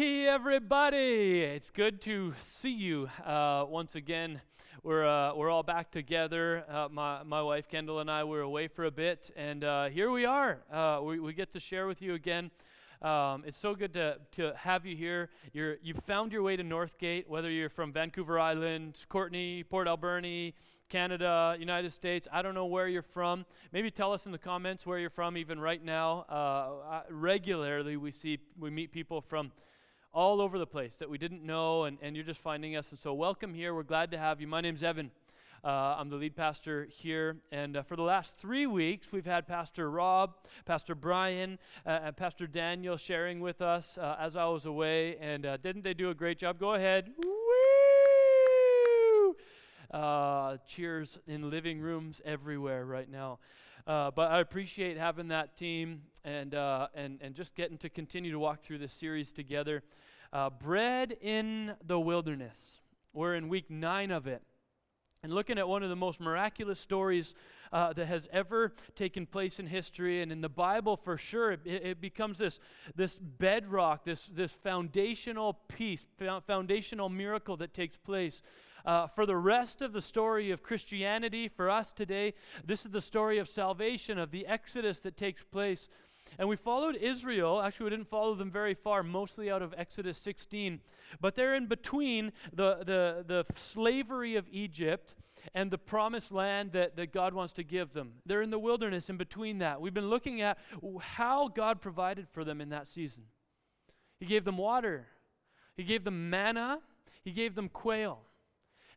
Hey, everybody! It's good to see you uh, once again. We're, uh, we're all back together. Uh, my, my wife Kendall and I were away for a bit, and uh, here we are. Uh, we, we get to share with you again. Um, it's so good to, to have you here. You're, you've found your way to Northgate, whether you're from Vancouver Island, Courtenay, Port Alberni, Canada, United States. I don't know where you're from. Maybe tell us in the comments where you're from, even right now. Uh, regularly, we see we meet people from all over the place that we didn't know, and, and you're just finding us. And so, welcome here. We're glad to have you. My name's Evan. Uh, I'm the lead pastor here. And uh, for the last three weeks, we've had Pastor Rob, Pastor Brian, uh, and Pastor Daniel sharing with us uh, as I was away. And uh, didn't they do a great job? Go ahead. Woo! Uh, cheers in living rooms everywhere right now. but I appreciate having that team and, and, and just getting to continue to walk through this series together. Bread in the Wilderness. We're in week nine of it and looking at one of the most miraculous stories uh, that has ever taken place in history and in the Bible for sure, it, it becomes this, this bedrock, this, this foundational piece, foundational miracle that takes place. Uh, for the rest of the story of Christianity, for us today, this is the story of salvation, of the Exodus that takes place. And we followed Israel. Actually, we didn't follow them very far, mostly out of Exodus 16. But they're in between the, the, the slavery of Egypt and the promised land that, that God wants to give them. They're in the wilderness in between that. We've been looking at how God provided for them in that season. He gave them water, He gave them manna, He gave them quail.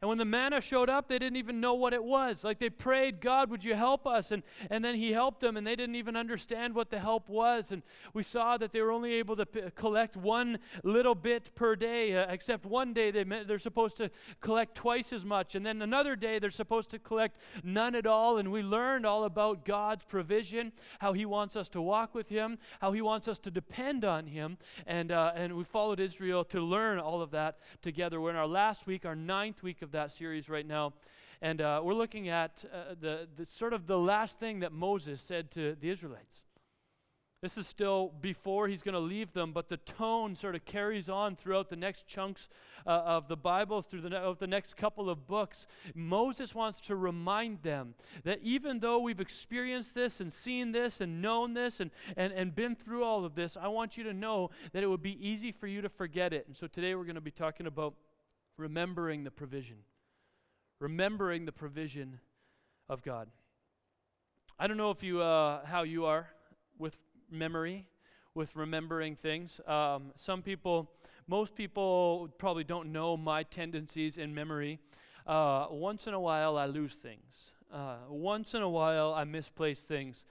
And when the manna showed up, they didn't even know what it was. Like they prayed, God, would you help us? And, and then He helped them, and they didn't even understand what the help was. And we saw that they were only able to p- collect one little bit per day, uh, except one day they they're supposed to collect twice as much. And then another day they're supposed to collect none at all. And we learned all about God's provision, how He wants us to walk with Him, how He wants us to depend on Him. And, uh, and we followed Israel to learn all of that together. We're in our last week, our ninth week of that series right now. And uh, we're looking at uh, the, the sort of the last thing that Moses said to the Israelites. This is still before he's going to leave them, but the tone sort of carries on throughout the next chunks uh, of the Bible, through the, of the next couple of books. Moses wants to remind them that even though we've experienced this and seen this and known this and, and, and been through all of this, I want you to know that it would be easy for you to forget it. And so today we're going to be talking about remembering the provision remembering the provision of God. I don't know if you uh, how you are with memory, with remembering things. Um, some people, most people probably don't know my tendencies in memory. Uh, once in a while, I lose things. Uh, once in a while, I misplace things.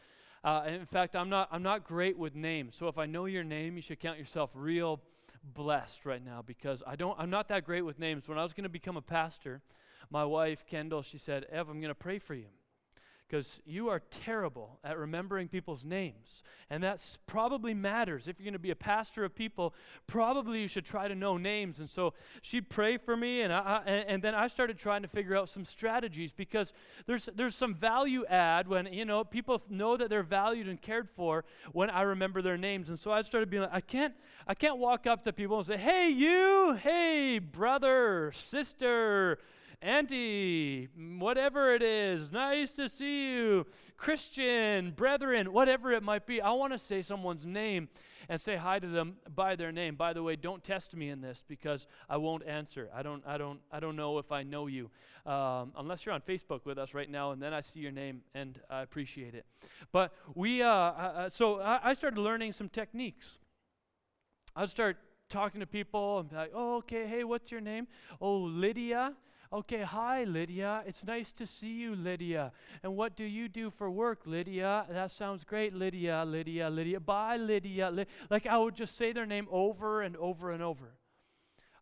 Uh, in fact, I'm not, I'm not great with names. So if I know your name, you should count yourself real blessed right now because I don't, I'm not that great with names. When I was going to become a pastor, my wife, Kendall, she said, Ev, I'm going to pray for you because you are terrible at remembering people's names. And that probably matters. If you're going to be a pastor of people, probably you should try to know names. And so she'd pray for me, and, I, and, and then I started trying to figure out some strategies because there's, there's some value add when, you know, people know that they're valued and cared for when I remember their names. And so I started being like, I can't, I can't walk up to people and say, hey, you, hey, brother, sister, auntie, whatever it is, nice to see you, Christian, brethren, whatever it might be. I want to say someone's name and say hi to them by their name. By the way, don't test me in this because I won't answer. I don't, I don't, I don't know if I know you um, unless you're on Facebook with us right now, and then I see your name and I appreciate it. But we, uh, uh, uh so I, I started learning some techniques. I'd start talking to people and be like, oh, okay, hey, what's your name? Oh, Lydia. Okay, hi, Lydia. It's nice to see you, Lydia. And what do you do for work, Lydia? That sounds great, Lydia, Lydia, Lydia. Bye, Lydia. Ly-. Like I would just say their name over and over and over.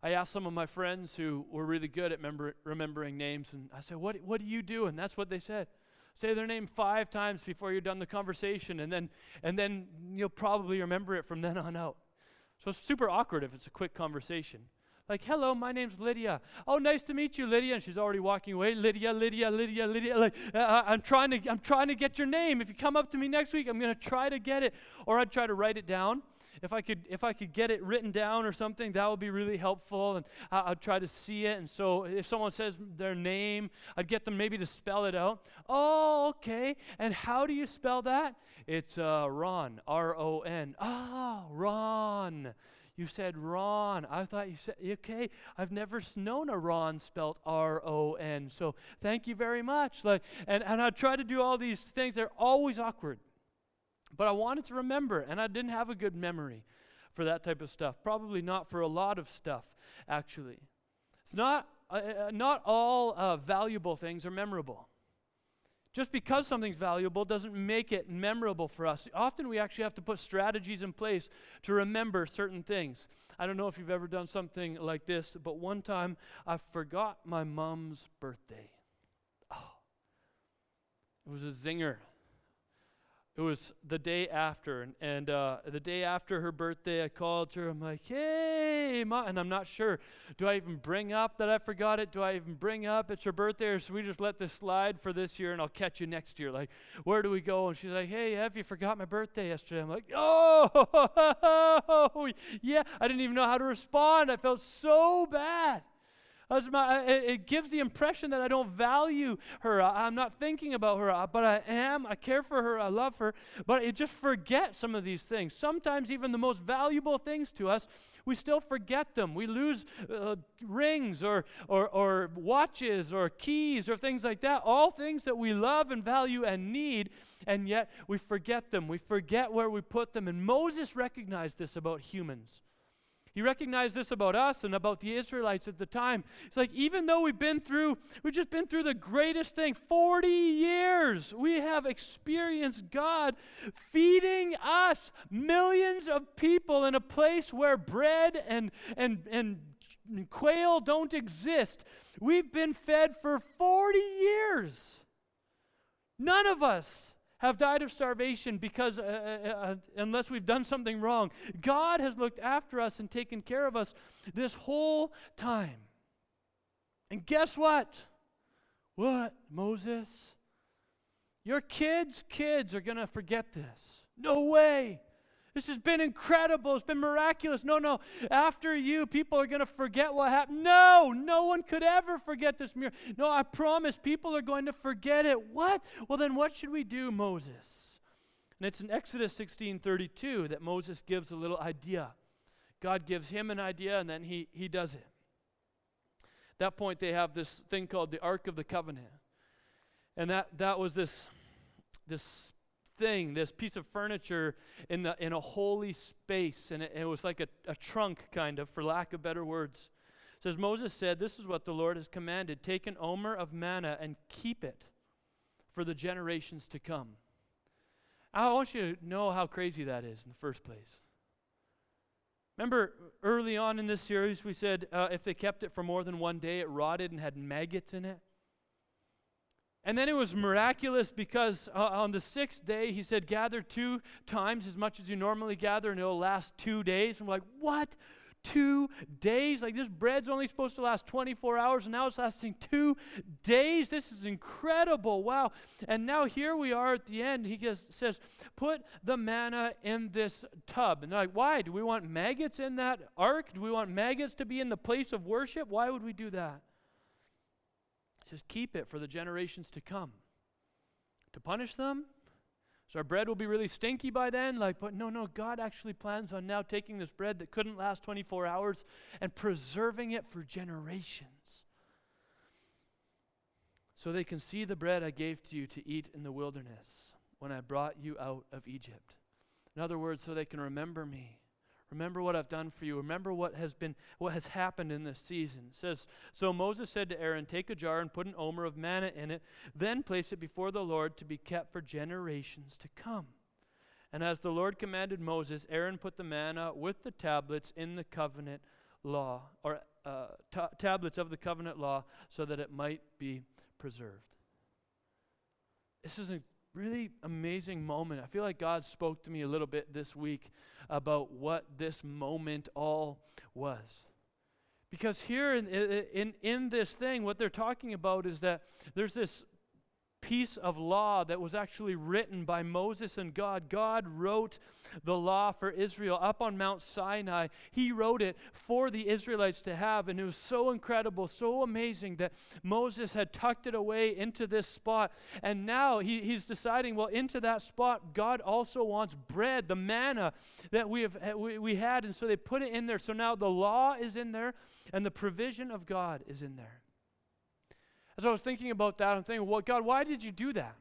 I asked some of my friends who were really good at member- remembering names, and I said, what, what do you do? And that's what they said. Say their name five times before you're done the conversation, and then, and then you'll probably remember it from then on out. So it's super awkward if it's a quick conversation. Like, hello, my name's Lydia. Oh, nice to meet you, Lydia. And she's already walking away. Lydia, Lydia, Lydia, Lydia. Like, uh, I'm trying to, I'm trying to get your name. If you come up to me next week, I'm going to try to get it. Or I'd try to write it down if I could if I could get it written down or something, that would be really helpful, and I, would try to see it. And so if someone says their name, I'd get them maybe to spell it out. Oh, okay. And how do you spell that? It's uh, Ron, R-O-N. Ah, Ron. You said Ron. I thought you said, okay, I've never known a Ron spelled R O N. So thank you very much. Like, and, and I try to do all these things. They're always awkward. But I wanted to remember, and I didn't have a good memory for that type of stuff. Probably not for a lot of stuff, actually. It's not, uh, uh not all uh, valuable things are memorable. Just because something's valuable doesn't make it memorable for us. Often we actually have to put strategies in place to remember certain things. I don't know if you've ever done something like this, but one time I forgot my mom's birthday. Oh, it was a zinger it was the day after and, and uh, the day after her birthday i called her. I'm like hey Ma, and i'm not sure do i even bring up that i forgot it? Do i even bring up it's her birthday or should we just let this slide for this year and i'll catch you next year? Like where do we go? And she's like hey have you forgot my birthday yesterday? I'm like oh yeah i didn't even know how to respond. I felt so bad it gives the impression that I don't value her. I, am not thinking about her, but I am. I care for her. I love her. But it just forget some of these things. Sometimes even the most valuable things to us, we still forget them. We lose uh, rings or, or, or watches or keys or things like that. All things that we love and value and need, and yet we forget them. We forget where we put them. And Moses recognized this about humans. He recognized this about us and about the Israelites at the time. It's like, even though we've been through, we've just been through the greatest thing 40 years, we have experienced God feeding us, millions of people, in a place where bread and, and, and quail don't exist. We've been fed for 40 years. None of us have died of starvation because uh, uh, uh, unless we've done something wrong. God has looked after us and taken care of us this whole time. And guess what? What, Moses? Your kids' kids are going to forget this. No way. This has been incredible. It's been miraculous. No, no. After you, people are going to forget what happened. No, no one could ever forget this miracle. No, I promise people are going to forget it. What? Well, then what should we do, Moses? And it's in Exodus 16:32 that Moses gives a little idea. God gives him an idea and then he, he does it. At that point, they have this thing called the Ark of the Covenant. And that, that was this, this thing, this piece of furniture in, the, in a holy space. And it, it was like a, a trunk, kind of, for lack of better words. It says, Moses said, This is what the Lord has commanded take an omer of manna and keep it for the generations to come. I want you to know how crazy that is in the first place. Remember early on in this series, we said uh, if they kept it for more than one day, it rotted and had maggots in it. And then it was miraculous because uh, on the sixth day, he said, Gather two times as much as you normally gather, and it'll last two days. I'm like, What? Two days? Like, this bread's only supposed to last 24 hours, and now it's lasting two days? This is incredible. Wow. And now here we are at the end. He gets, says, Put the manna in this tub. And they're like, Why? Do we want maggots in that ark? Do we want maggots to be in the place of worship? Why would we do that? Says, Keep it for the generations to come. To punish them? So our bread will be really stinky by then? Like, but no, no, God actually plans on now taking this bread that couldn't last 24 hours and preserving it for generations. So they can see the bread I gave to you to eat in the wilderness when I brought you out of Egypt. In other words, so they can remember me Remember what I've done for you. Remember what has been what has happened in this season. It says, So Moses said to Aaron, Take a jar and put an omer of manna in it, then place it before the Lord to be kept for generations to come. And as the Lord commanded Moses, Aaron put the manna with the tablets in the covenant law, or uh, ta- tablets of the covenant law, so that it might be preserved. This is a really amazing moment. I feel like God spoke to me a little bit this week about what this moment all was. Because here in, in, in this thing, what they're talking about is that there's this piece of law that was actually written by Moses and God. God wrote the law for Israel up on Mount Sinai. He wrote it for the Israelites to have, and it was so incredible, so amazing that Moses had tucked it away into this spot. And now he, he's deciding, well, into that spot, God also wants bread, the manna that we, have, we, we had. And so they put it in there. So now the law is in there, and the provision of God is in there. As I was thinking about that, I'm thinking, well, God, why did you do that?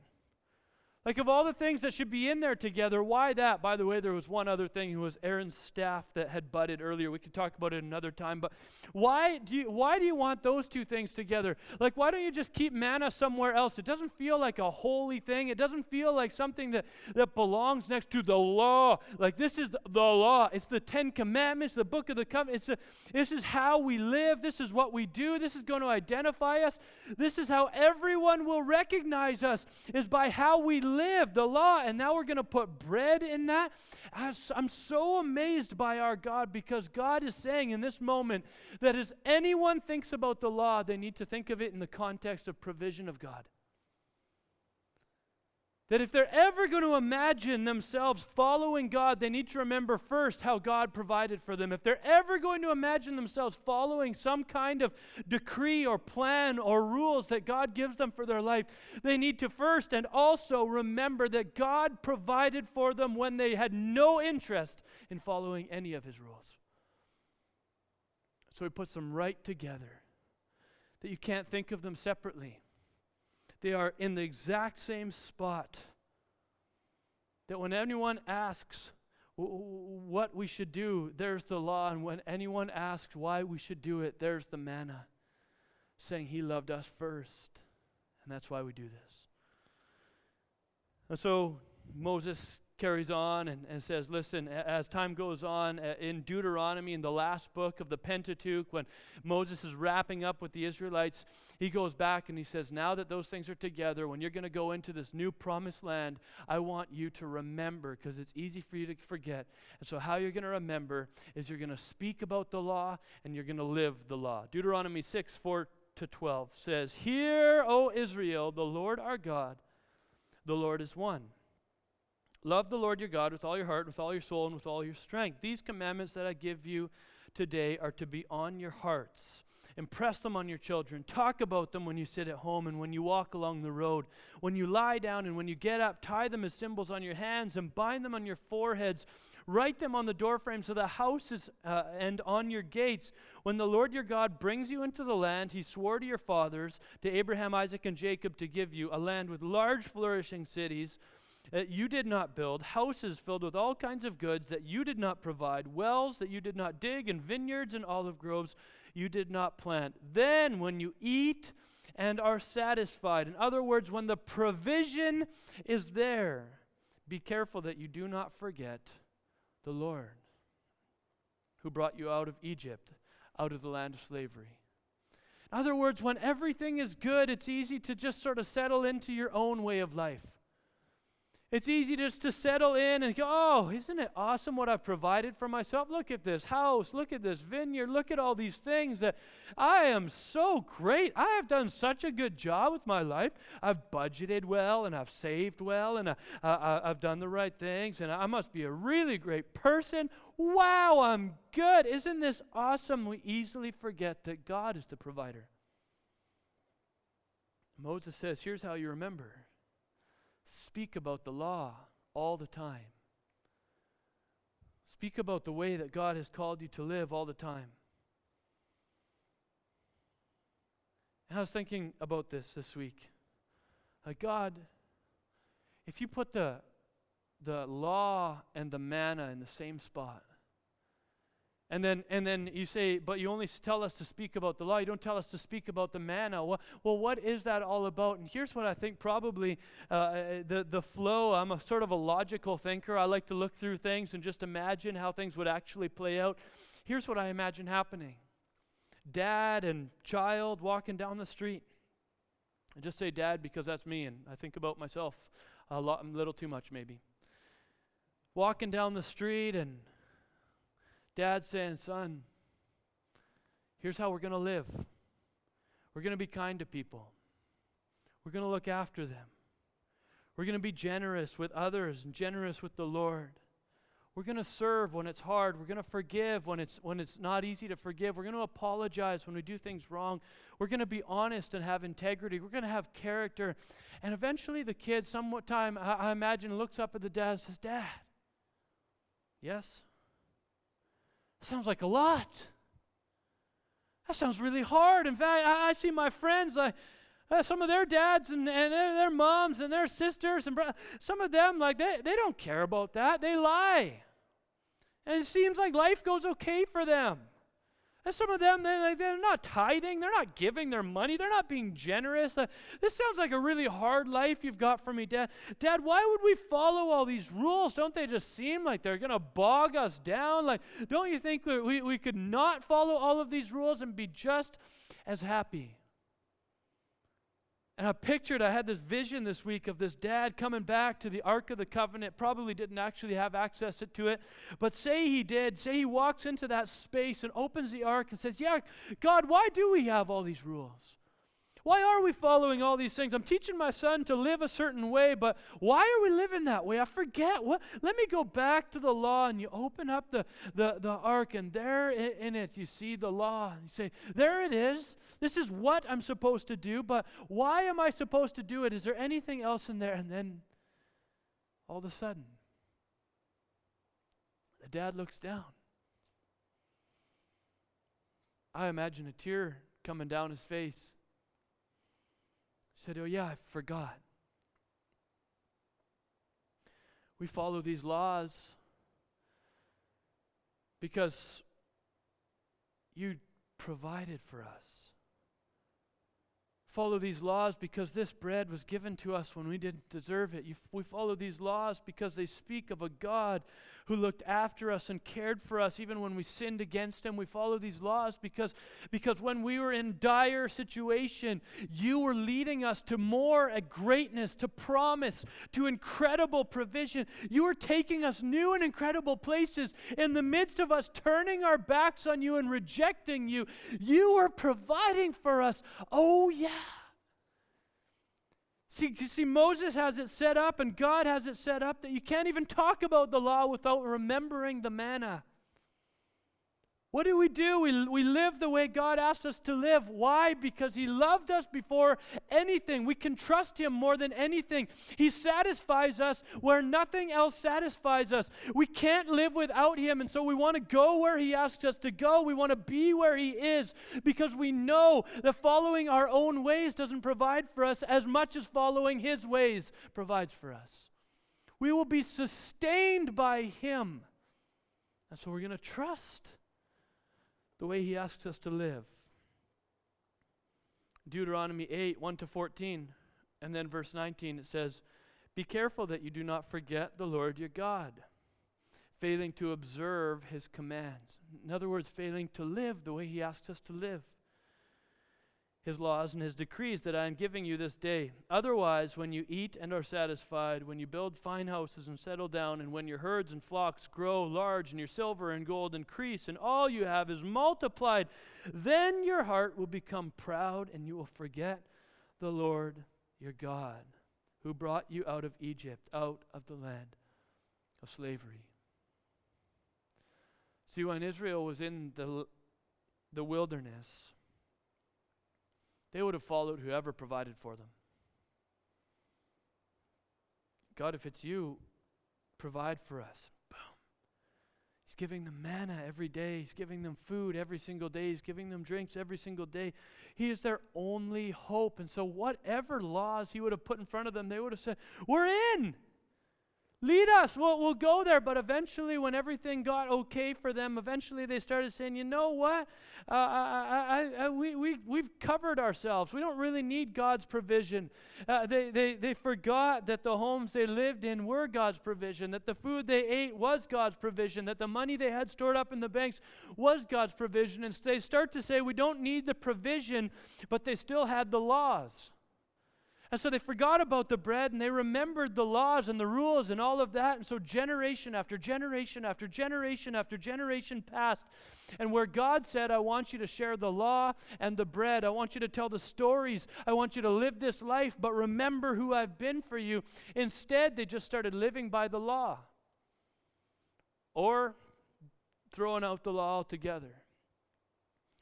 Like, of all the things that should be in there together, why that? By the way, there was one other thing. It was Aaron's staff that had budded earlier. We could talk about it another time. But why do you, why do you want those two things together? Like, why don't you just keep manna somewhere else? It doesn't feel like a holy thing. It doesn't feel like something that, that belongs next to the law. Like, this is the, the law. It's the Ten Commandments, the book of the covenant. It's a, this is how we live. This is what we do. This is going to identify us. This is how everyone will recognize us, is by how we live the law, and now we're going to put bread in that. I'm so amazed by our God because God is saying in this moment that as anyone thinks about the law, they need to think of it in the context of provision of God. That if they're ever going to imagine themselves following God, they need to remember first how God provided for them. If they're ever going to imagine themselves following some kind of decree or plan or rules that God gives them for their life, they need to first and also remember that God provided for them when they had no interest in following any of His rules. So He puts them right together, that you can't think of them separately. They are in the exact same spot. That when anyone asks what we should do, there's the law. And when anyone asks why we should do it, there's the manna saying he loved us first. And that's why we do this. And so Moses carries on and, and says, Listen, as time goes on, uh, in Deuteronomy, in the last book of the Pentateuch, when Moses is wrapping up with the Israelites, he goes back and he says, Now that those things are together, when you're going to go into this new promised land, I want you to remember, because it's easy for you to forget. And so, how you're going to remember is you're going to speak about the law and you're going to live the law. Deuteronomy 6 4 to 12 says, Hear, O Israel, the Lord our God, the Lord is one. Love the Lord your God with all your heart, with all your soul, and with all your strength. These commandments that I give you today are to be on your hearts. Impress them on your children. Talk about them when you sit at home and when you walk along the road. When you lie down and when you get up, tie them as symbols on your hands and bind them on your foreheads. Write them on the doorframes of the houses uh, and on your gates. When the Lord your God brings you into the land he swore to your fathers, to Abraham, Isaac, and Jacob, to give you, a land with large, flourishing cities that you did not build, houses filled with all kinds of goods that you did not provide, wells that you did not dig, and vineyards and olive groves you did not plant. Then, when you eat and are satisfied, in other words, when the provision is there, be careful that you do not forget the Lord who brought you out of Egypt, out of the land of slavery. In other words, when everything is good, it's easy to just sort of settle into your own way of life. It's easy just to settle in and go, oh, isn't it awesome what I've provided for myself? Look at this house. Look at this vineyard. Look at all these things that I am so great. I have done such a good job with my life. I've budgeted well and I've saved well and I, uh, I've done the right things and I must be a really great person. Wow, I'm good. Isn't this awesome? We easily forget that God is the provider. Moses says, here's how you remember Speak about the law all the time. Speak about the way that God has called you to live all the time. And I was thinking about this this week. God, if you put the, the law and the manna in the same spot, and then, and then you say, but you only tell us to speak about the law. You don't tell us to speak about the manna. Well, well what is that all about? And here's what I think probably uh, the, the flow. I'm a sort of a logical thinker. I like to look through things and just imagine how things would actually play out. Here's what I imagine happening dad and child walking down the street. I just say dad because that's me, and I think about myself a lot, a little too much maybe. Walking down the street and Dad saying, Son, here's how we're going to live. We're going to be kind to people. We're going to look after them. We're going to be generous with others and generous with the Lord. We're going to serve when it's hard. We're going to forgive when it's when it's not easy to forgive. We're going to apologize when we do things wrong. We're going to be honest and have integrity. We're going to have character. And eventually the kid somewhat time I, I imagine looks up at the dad and says, "Dad, yes? Sounds like a lot. That sounds really hard. In fact, I, I see my friends, I, uh, some of their dads and, and their, their moms and their sisters and bro- some of them, like, they, they don't care about that. They lie. And it seems like life goes okay for them. And some of them, they, they're not tithing, they're not giving their money, they're not being generous. Uh, this sounds like a really hard life you've got for me, Dad. Dad, why would we follow all these rules? Don't they just seem like they're going to bog us down? Like, don't you think we, we, we could not follow all of these rules and be just as happy? And I pictured, I had this vision this week of this dad coming back to the Ark of the Covenant. Probably didn't actually have access to it, but say he did. Say he walks into that space and opens the Ark and says, Yeah, God, why do we have all these rules? Why are we following all these things? I'm teaching my son to live a certain way, but why are we living that way? I forget. What? Let me go back to the law. And you open up the, the, the ark, and there in it you see the law. You say, There it is. This is what I'm supposed to do, but why am I supposed to do it? Is there anything else in there? And then all of a sudden, the dad looks down. I imagine a tear coming down his face said, Oh, yeah, I forgot. We follow these laws because you provided for us follow these laws because this bread was given to us when we didn't deserve it. You, we follow these laws because they speak of a God who looked after us and cared for us even when we sinned against him. We follow these laws because, because when we were in dire situation, you were leading us to more greatness, to promise, to incredible provision. You were taking us new and incredible places in the midst of us turning our backs on you and rejecting you. You were providing for us. Oh, yeah. See, see, Moses has it set up and God has it set up that you can't even talk about the law without remembering the manna. What do we do? We, we live the way God asked us to live. Why? Because He loved us before anything. We can trust Him more than anything. He satisfies us where nothing else satisfies us. We can't live without Him, and so we want to go where He asks us to go. We want to be where He is because we know that following our own ways doesn't provide for us as much as following His ways provides for us. We will be sustained by Him. And so we're going to trust the way He asks us to live. Deuteronomy 8, 1 to 14, and then verse 19, it says, Be careful that you do not forget the Lord your God, failing to observe His commands. In other words, failing to live the way He asks us to live his laws and his decrees that I am giving you this day. Otherwise, when you eat and are satisfied, when you build fine houses and settle down, and when your herds and flocks grow large, and your silver and gold increase, and all you have is multiplied, then your heart will become proud, and you will forget the Lord your God, who brought you out of Egypt, out of the land of slavery. See, when Israel was in the, the wilderness, they would have followed whoever provided for them. God, if it's you, provide for us. Boom. He's giving them manna every day. He's giving them food every single day. He's giving them drinks every single day. He is their only hope. And so, whatever laws He would have put in front of them, they would have said, We're in. Lead us. We'll, we'll go there. But eventually, when everything got okay for them, eventually they started saying, you know what? Uh, I, I, I, we, we, we've covered ourselves. We don't really need God's provision. Uh, they, they, they forgot that the homes they lived in were God's provision, that the food they ate was God's provision, that the money they had stored up in the banks was God's provision. And so they start to say, we don't need the provision, but they still had the laws. And so they forgot about the bread and they remembered the laws and the rules and all of that. And so generation after generation after generation after generation passed. And where God said, I want you to share the law and the bread, I want you to tell the stories, I want you to live this life, but remember who I've been for you. Instead, they just started living by the law or throwing out the law altogether.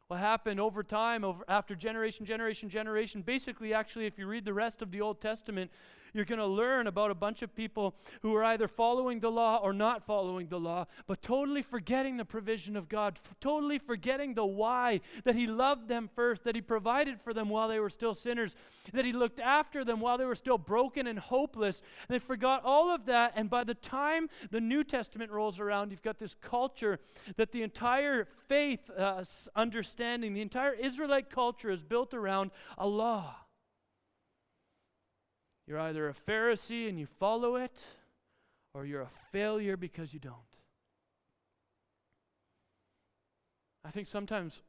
What happened over time, over, after generation, generation, generation, basically, actually, if you read the rest of the Old Testament, you're going to learn about a bunch of people who are either following the law or not following the law, but totally forgetting the provision of God, f- totally forgetting the why, that He loved them first, that He provided for them while they were still sinners, that He looked after them while they were still broken and hopeless. And they forgot all of that. And by the time the New Testament rolls around, you've got this culture that the entire faith uh, understanding, the entire Israelite culture is built around a law. You're either a Pharisee and you follow it, or you're a failure because you don't. I think sometimes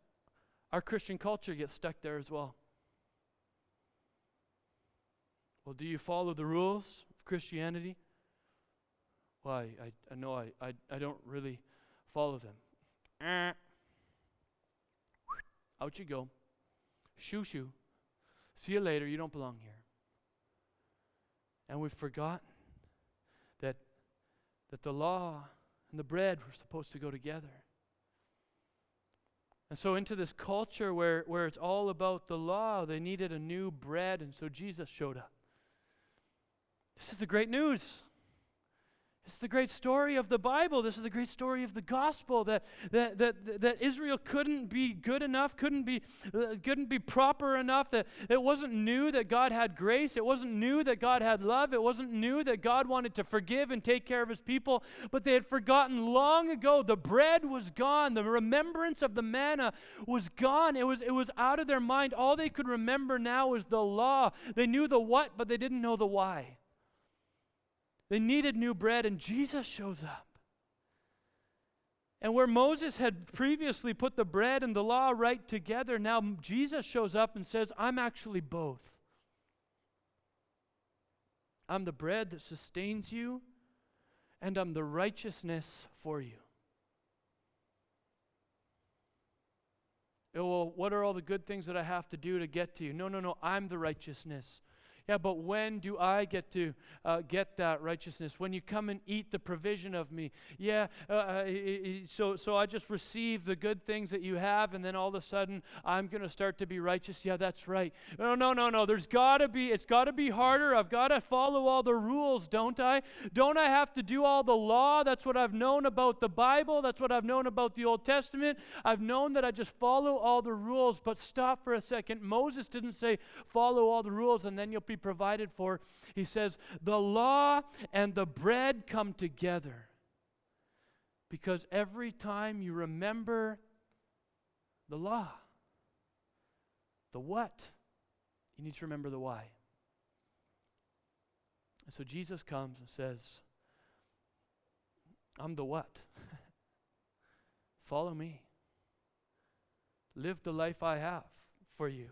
our Christian culture gets stuck there as well. Well, do you follow the rules of Christianity? Well, I, I, I know I, I, I don't really follow them. Out you go. Shoo shoo. See you later. You don't belong here. And we've forgotten that, that the law and the bread were supposed to go together. And so, into this culture where, where it's all about the law, they needed a new bread, and so Jesus showed up. This is the great news. This is the great story of the Bible. This is the great story of the gospel that, that, that, that Israel couldn't be good enough, couldn't be, uh, couldn't be proper enough, that it wasn't new that God had grace, it wasn't new that God had love, it wasn't new that God wanted to forgive and take care of his people, but they had forgotten long ago. The bread was gone, the remembrance of the manna was gone, it was, it was out of their mind. All they could remember now was the law. They knew the what, but they didn't know the why. They needed new bread, and Jesus shows up. And where Moses had previously put the bread and the law right together, now Jesus shows up and says, I'm actually both. I'm the bread that sustains you, and I'm the righteousness for you. Oh, well, what are all the good things that I have to do to get to you? No, no, no. I'm the righteousness. Yeah, but when do I get to uh, get that righteousness? When you come and eat the provision of me. Yeah, uh, uh so, so I just receive the good things that you have, and then all of a sudden I'm going to start to be righteous. Yeah, that's right. No, no, no, no. There's got to be, it's got to be harder. I've got to follow all the rules, don't I? Don't I have to do all the law? That's what I've known about the Bible. That's what I've known about the Old Testament. I've known that I just follow all the rules, but stop for a second. Moses didn't say, follow all the rules, and then you'll be provided for. He says, The law and the bread come together. Because every time you remember the law, the what, you need to remember the why. And so Jesus comes and says, I'm the what. Follow me. Live the life I have for you.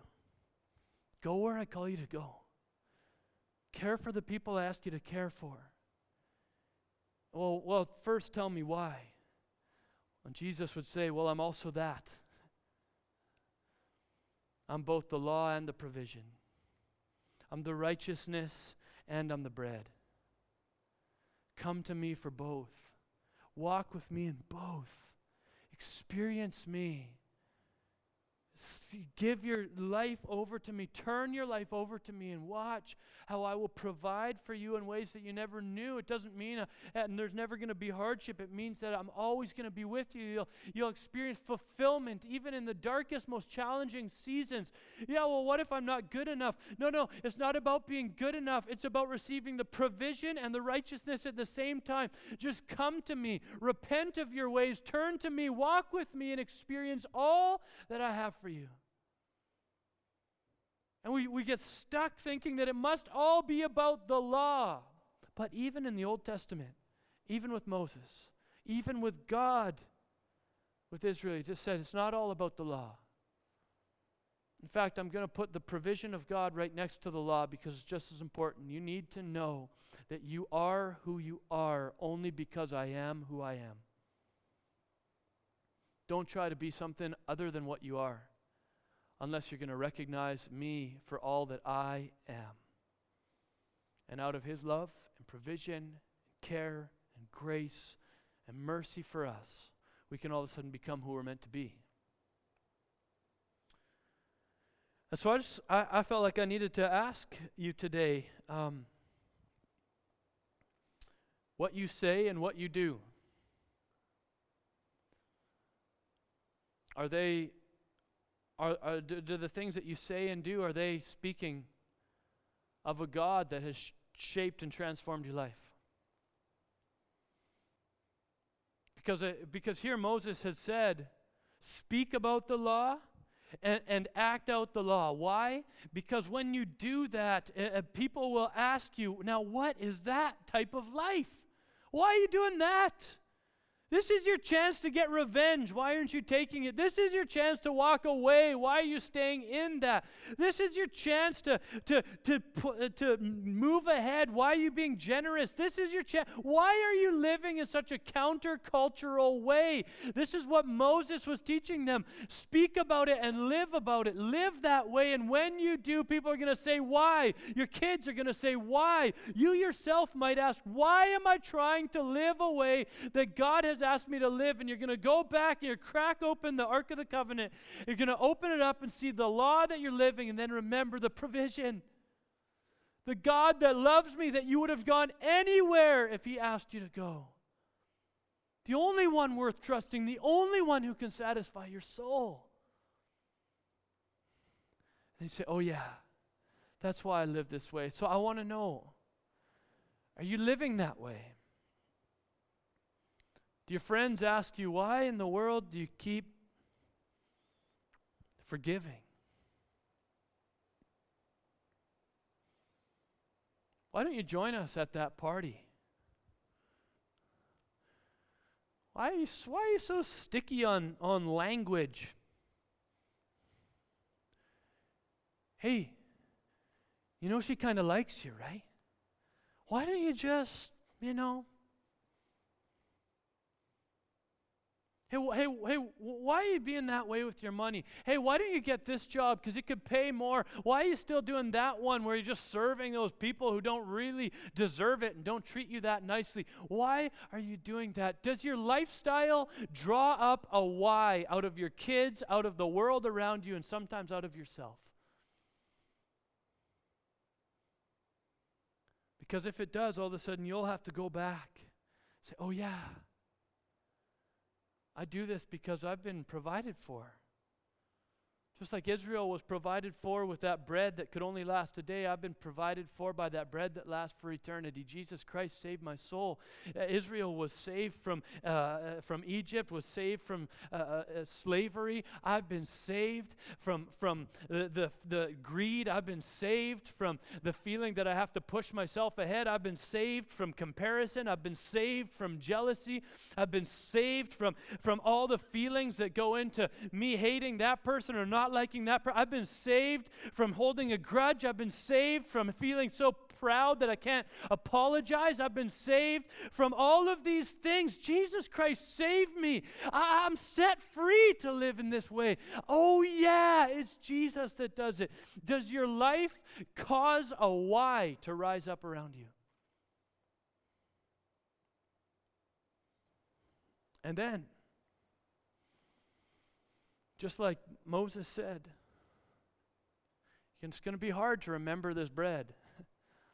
Go where I call you to go. Care for the people I ask you to care for. Well, well, first tell me why. And Jesus would say, Well, I'm also that. I'm both the law and the provision. I'm the righteousness and I'm the bread. Come to me for both. Walk with me in both. Experience me. Give your life over to me. Turn your life over to me and watch how I will provide for you in ways that you never knew. It doesn't mean a, and there's never going to be hardship. It means that I'm always going to be with you. You'll, you'll experience fulfillment even in the darkest, most challenging seasons. Yeah, well, what if I'm not good enough? No, no, it's not about being good enough. It's about receiving the provision and the righteousness at the same time. Just come to me, repent of your ways, turn to me, walk with me, and experience all that I have for you. And we, we get stuck thinking that it must all be about the law. But even in the Old Testament, even with Moses, even with God, with Israel, he just said it's not all about the law. In fact, I'm going to put the provision of God right next to the law because it's just as important. You need to know that you are who you are only because I am who I am. Don't try to be something other than what you are unless you're going to recognize me for all that I am. And out of His love and provision, and care and grace and mercy for us, we can all of a sudden become who we're meant to be. And so I just I, I felt like I needed to ask you today um, what you say and what you do. Are they are, are do, do, the things that you say and do are they speaking of a God that has sh- shaped and transformed your life? Because, uh, because here Moses has said, speak about the law and, and act out the law. Why? Because when you do that, uh, uh, people will ask you, now, what is that type of life? Why are you doing that? This is your chance to get revenge. Why aren't you taking it? This is your chance to walk away. Why are you staying in that? This is your chance to, to, to, uh, to move ahead. Why are you being generous? This is your chance. Why are you living in such a countercultural way? This is what Moses was teaching them. Speak about it and live about it. Live that way. And when you do, people are going to say, Why? Your kids are going to say, Why? You yourself might ask, Why am I trying to live a way that God has? Has asked me to live, and you're going to go back and you crack open the Ark of the Covenant. You're going to open it up and see the law that you're living, and then remember the provision. The God that loves me, that you would have gone anywhere if He asked you to go. The only one worth trusting, the only one who can satisfy your soul. They say, Oh, yeah, that's why I live this way. So I want to know are you living that way? Do your friends ask you, why in the world do you keep forgiving? Why don't you join us at that party? Why are you, why are you so sticky on, on language? Hey, you know she kind of likes you, right? Why don't you just, you know, Hey, hey, hey, why are you being that way with your money? Hey, why don't you get this job? Because it could pay more. Why are you still doing that one where you're just serving those people who don't really deserve it and don't treat you that nicely? Why are you doing that? Does your lifestyle draw up a why out of your kids, out of the world around you, and sometimes out of yourself? Because if it does, all of a sudden you'll have to go back. Say, oh, yeah. I do this because I've been provided for. Just like Israel was provided for with that bread that could only last a day, I've been provided for by that bread that lasts for eternity. Jesus Christ saved my soul. Uh, Israel was saved from, uh, uh from Egypt, was saved from uh, uh, uh, slavery. I've been saved from, from the, the, the greed. I've been saved from the feeling that I have to push myself ahead. I've been saved from comparison. I've been saved from jealousy. I've been saved from, from all the feelings that go into me hating that person or not not liking that. Per- I've been saved from holding a grudge. I've been saved from feeling so proud that I can't apologize. I've been saved from all of these things. Jesus Christ saved me. I- I'm set free to live in this way. Oh, yeah, it's Jesus that does it. Does your life cause a why to rise up around you? And then, just like Moses said, it's going to be hard to remember this bread.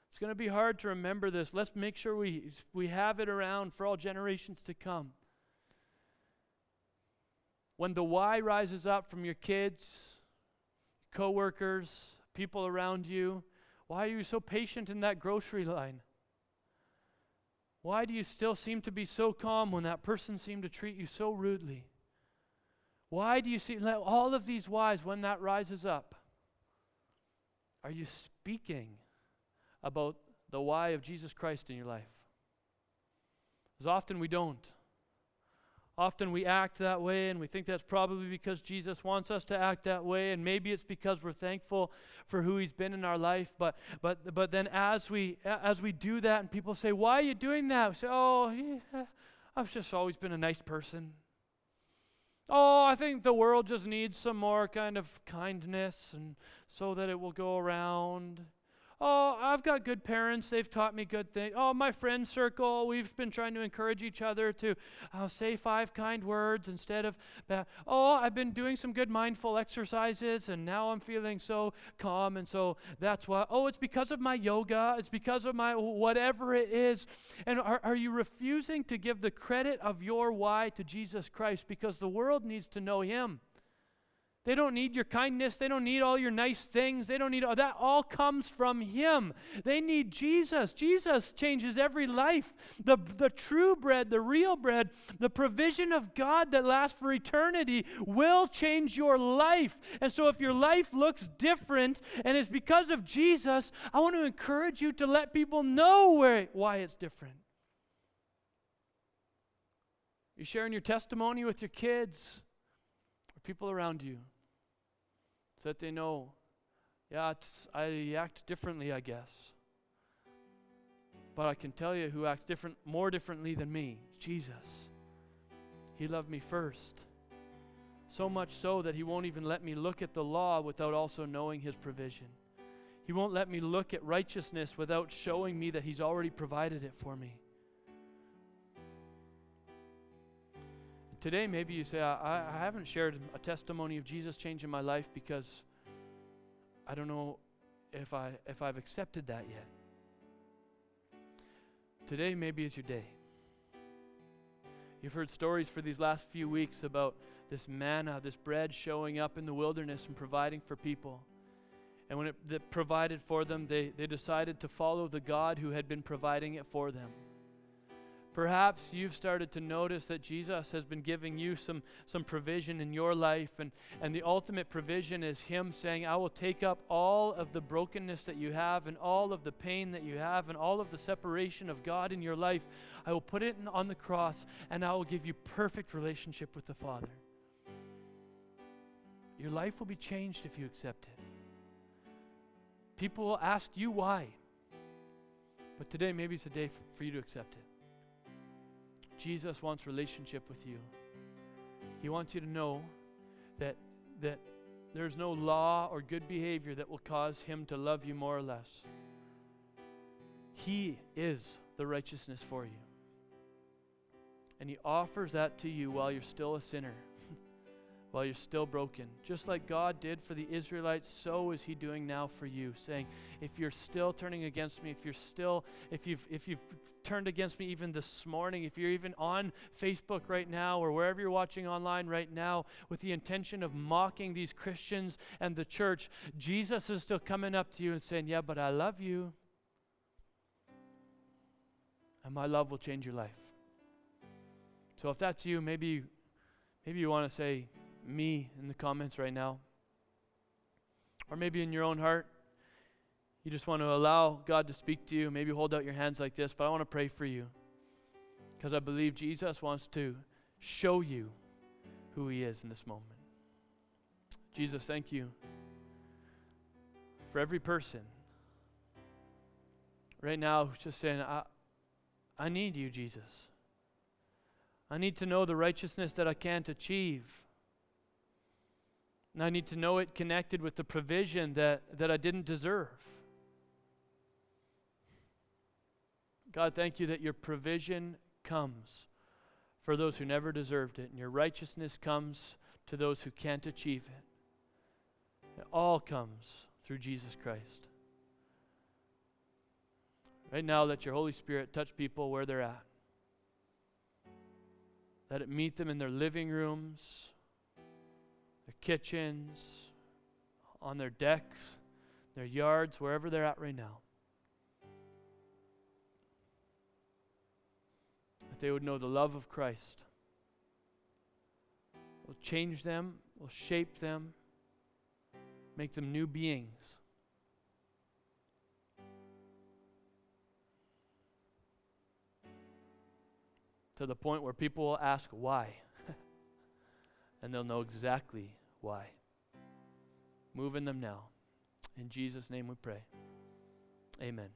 It's going to be hard to remember this. Let's make sure we, we have it around for all generations to come. When the why rises up from your kids, coworkers, people around you, why are you so patient in that grocery line? Why do you still seem to be so calm when that person seemed to treat you so rudely? Why do you see all of these whys when that rises up? Are you speaking about the why of Jesus Christ in your life? As often we don't. Often we act that way, and we think that's probably because Jesus wants us to act that way, and maybe it's because we're thankful for who He's been in our life. But but but then as we as we do that, and people say, "Why are you doing that?" We say, "Oh, yeah, I've just always been a nice person." Oh, I think the world just needs some more kind of kindness, and so that it will go around. Oh, I've got good parents. They've taught me good things. Oh, my friend circle, we've been trying to encourage each other to uh, say five kind words instead of, bad. oh, I've been doing some good mindful exercises and now I'm feeling so calm. And so that's why, oh, it's because of my yoga. It's because of my whatever it is. And are, are you refusing to give the credit of your why to Jesus Christ because the world needs to know Him? They don't need your kindness. They don't need all your nice things. They don't need all that. All comes from Him. They need Jesus. Jesus changes every life. The, the true bread, the real bread, the provision of God that lasts for eternity will change your life. And so, if your life looks different and it's because of Jesus, I want to encourage you to let people know where, why it's different. You're sharing your testimony with your kids or people around you so that they know, yeah, I act differently, I guess. But I can tell you who acts different, more differently than me Jesus. He loved me first. So much so that He won't even let me look at the law without also knowing His provision. He won't let me look at righteousness without showing me that He's already provided it for me. Today, maybe you say, I, I haven't shared a testimony of Jesus changing my life because I don't know if, I, if I've accepted that yet. Today, maybe is your day. You've heard stories for these last few weeks about this manna, this bread showing up in the wilderness and providing for people. And when it provided for them, they, they decided to follow the God who had been providing it for them. Perhaps you've started to notice that Jesus has been giving you some, some provision in your life, and, and the ultimate provision is Him saying, I will take up all of the brokenness that you have, and all of the pain that you have, and all of the separation of God in your life. I will put it on the cross, and I will give you perfect relationship with the Father. Your life will be changed if you accept it. People will ask you why. But today, maybe it's a day for you to accept it. Jesus wants relationship with you. He wants you to know that that there's no law or good behavior that will cause him to love you more or less. He is the righteousness for you. And he offers that to you while you're still a sinner while you're still broken. Just like God did for the Israelites, so is he doing now for you, saying, if you're still turning against me, if you're still if you've if you've turned against me even this morning, if you're even on Facebook right now or wherever you're watching online right now with the intention of mocking these Christians and the church, Jesus is still coming up to you and saying, "Yeah, but I love you." And my love will change your life. So if that's you, maybe maybe you want to say, me in the comments right now. Or maybe in your own heart, you just want to allow God to speak to you. Maybe hold out your hands like this, but I want to pray for you. Because I believe Jesus wants to show you who He is in this moment. Jesus, thank you for every person right now who's just saying, I, I need you, Jesus. I need to know the righteousness that I can't achieve. And I need to know it connected with the provision that, that I didn't deserve. God, thank you that your provision comes for those who never deserved it, and your righteousness comes to those who can't achieve it. It all comes through Jesus Christ. Right now, let your Holy Spirit touch people where they're at. Let it meet them in their living rooms kitchens, on their decks, their yards, wherever they're at right now. That they would know the love of Christ will change them, will shape them, make them new beings. to the point where people will ask why. and they'll know exactly why. Move in them now. In Jesus' name we pray. Amen.